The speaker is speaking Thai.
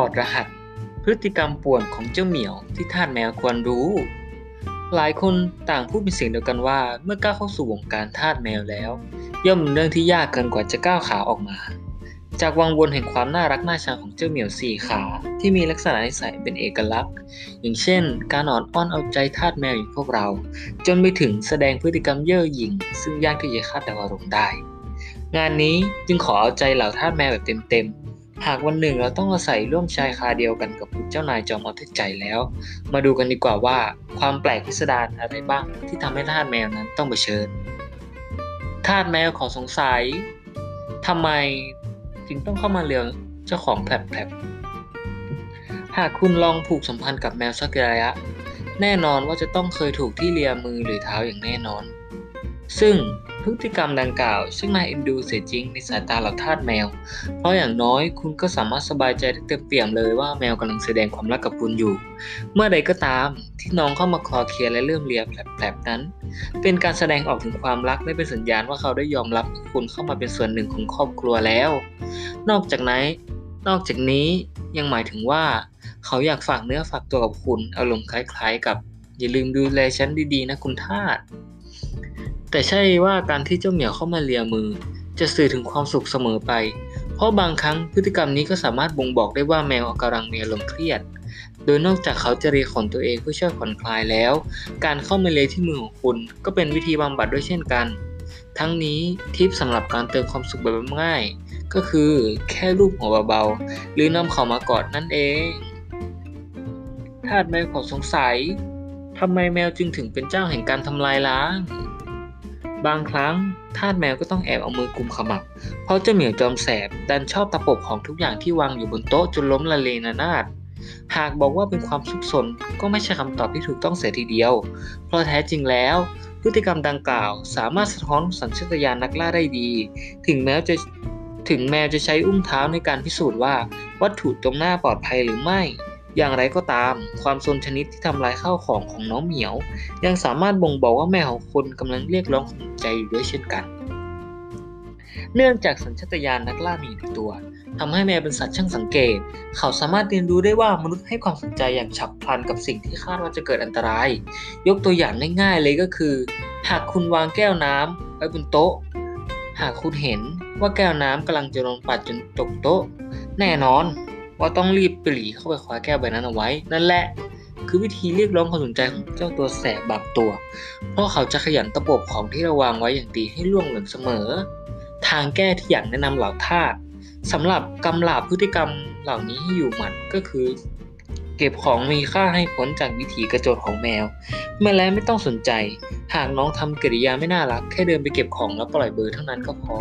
อดรหัส พฤติกรรมป่วนของเจ้าเหมียวที่ทาสแมวควรรู้ หลายคนต่างพูดเป็นเสียงเดียวกันว่า เมื่อก้าวเข้าสู่วงการทาสแมวแล้ว ย่อมเป็นเรื่องที่ยากเกินกว่าจะก้าวขาออกมา จากวังวนแห่งความน่ารักน่าชังของเจ้าเหมียวสี่ขา ที่มีลักษณะนิสัยเป็นเอกลักษณ์ อย่างเช่น การอ่อนอ้อนเอาใจทาสแมวอย่างพวกเรา จนไปถึงแสดงพฤติกรรมเย่อหยิ่งซึ่งยากที่จะคาดเดาอารมณ์ได้ งานนี้จึงขอเอาใจเหล่าทาสแมวแบบเต็มๆ หากวันหนึ่งเราต้องอาศัยร่วมชายคาเดียวกันกับคุณเจ้านายจอมอาแต่ใจแล้ว มาดูกันดีกว่าว่าความแปลกพิสดารอะไรบ้างที่ทำให้ทาสแมวนั้นต้องเผชิญทาสแมวขอสงสัยทำไมจึงต้องเข้ามาเลี้ยงเจ้าของแผลบหากคุณลองผูกสัมพันธ์กับแมวสักระยะ แน่นอนว่าจะต้องเคยถูกที่เลียมือหรือเท้าอย่างแน่นอน ซึ่ง พฤติกรรมดังกล่าวช่างน่าเอ็นดูเสียจริงในสายตาเหล่าทาสแมว เพราะอย่างน้อยคุณก็สามารถสบายใจได้เต็มเปี่ยมเลยว่าแมวกำลังแสดงความรักกับคุณอยู่ เมื่อใดก็ตามที่น้องเข้ามาคลอเคลียร์และเริ่มเลียแผลบๆนั้น เป็นการแสดงออกถึงความรักและเป็นสัญญาณว่าเขาได้ยอมรับคุณเข้ามาเป็นส่วนหนึ่งของครอบครัวแล้ว นอกจากนั้นนอกจากนี้ยังหมายถึงว่า เขาอยากฝากเนื้อฝากตัวกับคุณอารมณ์คล้าย ๆ กับ อย่าลืมดูแลฉันดีๆนะคุณทาส แต่ใช่ว่าการที่เจ้าเหมียวเข้ามาเลียมือ จะสื่อถึงความสุขเสมอไป เพราะบางครั้งพฤติกรรมนี้ก็สามารถบ่งบอกได้ว่าแมวกำลังมีอารมณ์เครียด โดยนอกจากเขาจะเรียขนตัวเองเพื่อช่วยผ่อนคลายแล้ว การเข้ามาเลียที่มือของคุณ ก็เป็นวิธีบำบัดด้วยเช่นกัน ทั้งนี้ทิปสำหรับการเติมความสุขแบบง่าย ก็คือแค่รูปหัวเบาๆหรือนำเขามากอดนั่นเองทาสแมวขอสงสัยทำไมแมวจึงถึงเป็นเจ้าแห่งการทำลายล้าง บางครั้งทาสแมวก็ต้องแอบเอามือกุมขมับ เพราะเจ้าเหมียวจอมแสบดันชอบตะปบของทุกอย่างที่วางอยู่บนโต๊ะจนล้มละเลนานาดหากบอกว่าเป็นความซุกซนก็ไม่ใช่คำตอบที่ถูกต้องเสียทีเดียว เพราะแท้จริงแล้ว พฤติกรรมดังกล่าว สามารถสะท้อนสัญชาตญาณนักล่าได้ดี ถึงแม้จะถึงแมวจะใช้อุ้งเท้าในการพิสูจน์ว่า วัตถุตรงหน้าปลอดภัยหรือไม่ อย่างไรก็ตาม ความซนชนิดที่ทำลายข้าวของของน้องเหมียว ยังสามารถบ่งบอกว่าแมวของคุณกำลังเรียกร้องความใจอยู่ด้วยเช่นกัน เนื่องจากสัญชาตญาณนักล่ามีในตัวทำให้แมวเป็นสัตว์ช่างสังเกต เขาสามารถเรียนรู้ได้ว่ามนุษย์ให้ความสนใจอย่างฉับพลันกับสิ่งที่คาดว่าจะเกิดอันตราย ยกตัวอย่างง่ายๆเลยก็คือ หากคุณวางแก้วน้ำไว้บนโต๊ะ หากคุณเห็นว่าแก้วน้ำกำลังจะโดนปัดจนตกโต๊ะ แน่นอน ว่าต้องรีบปรีเข้าไปคว้าแก้วใบนั้นเอาไว้ นั่นแหละคือวิธีเรียกร้องความสนใจของเจ้าตัวแสบบางตัว เพราะเขาจะขยันตะบบของที่เราวางไว้อย่างดีให้ล่วงเหลือเสมอ ทางแก้ที่อย่างแนะนำเหล่าทาสสำหรับกำลาบพฤติกรรมเหล่านี้ให้อยู่หมัดก็คือ เก็บของมีค่าให้พ้นจากวิถีกระโจนของแมวแม้แล้วไม่ต้องสนใจ หากน้องทำกิริยาไม่น่ารัก แค่เดินไปเก็บของแล้วปล่อยเบอร์เท่านั้นก็พอ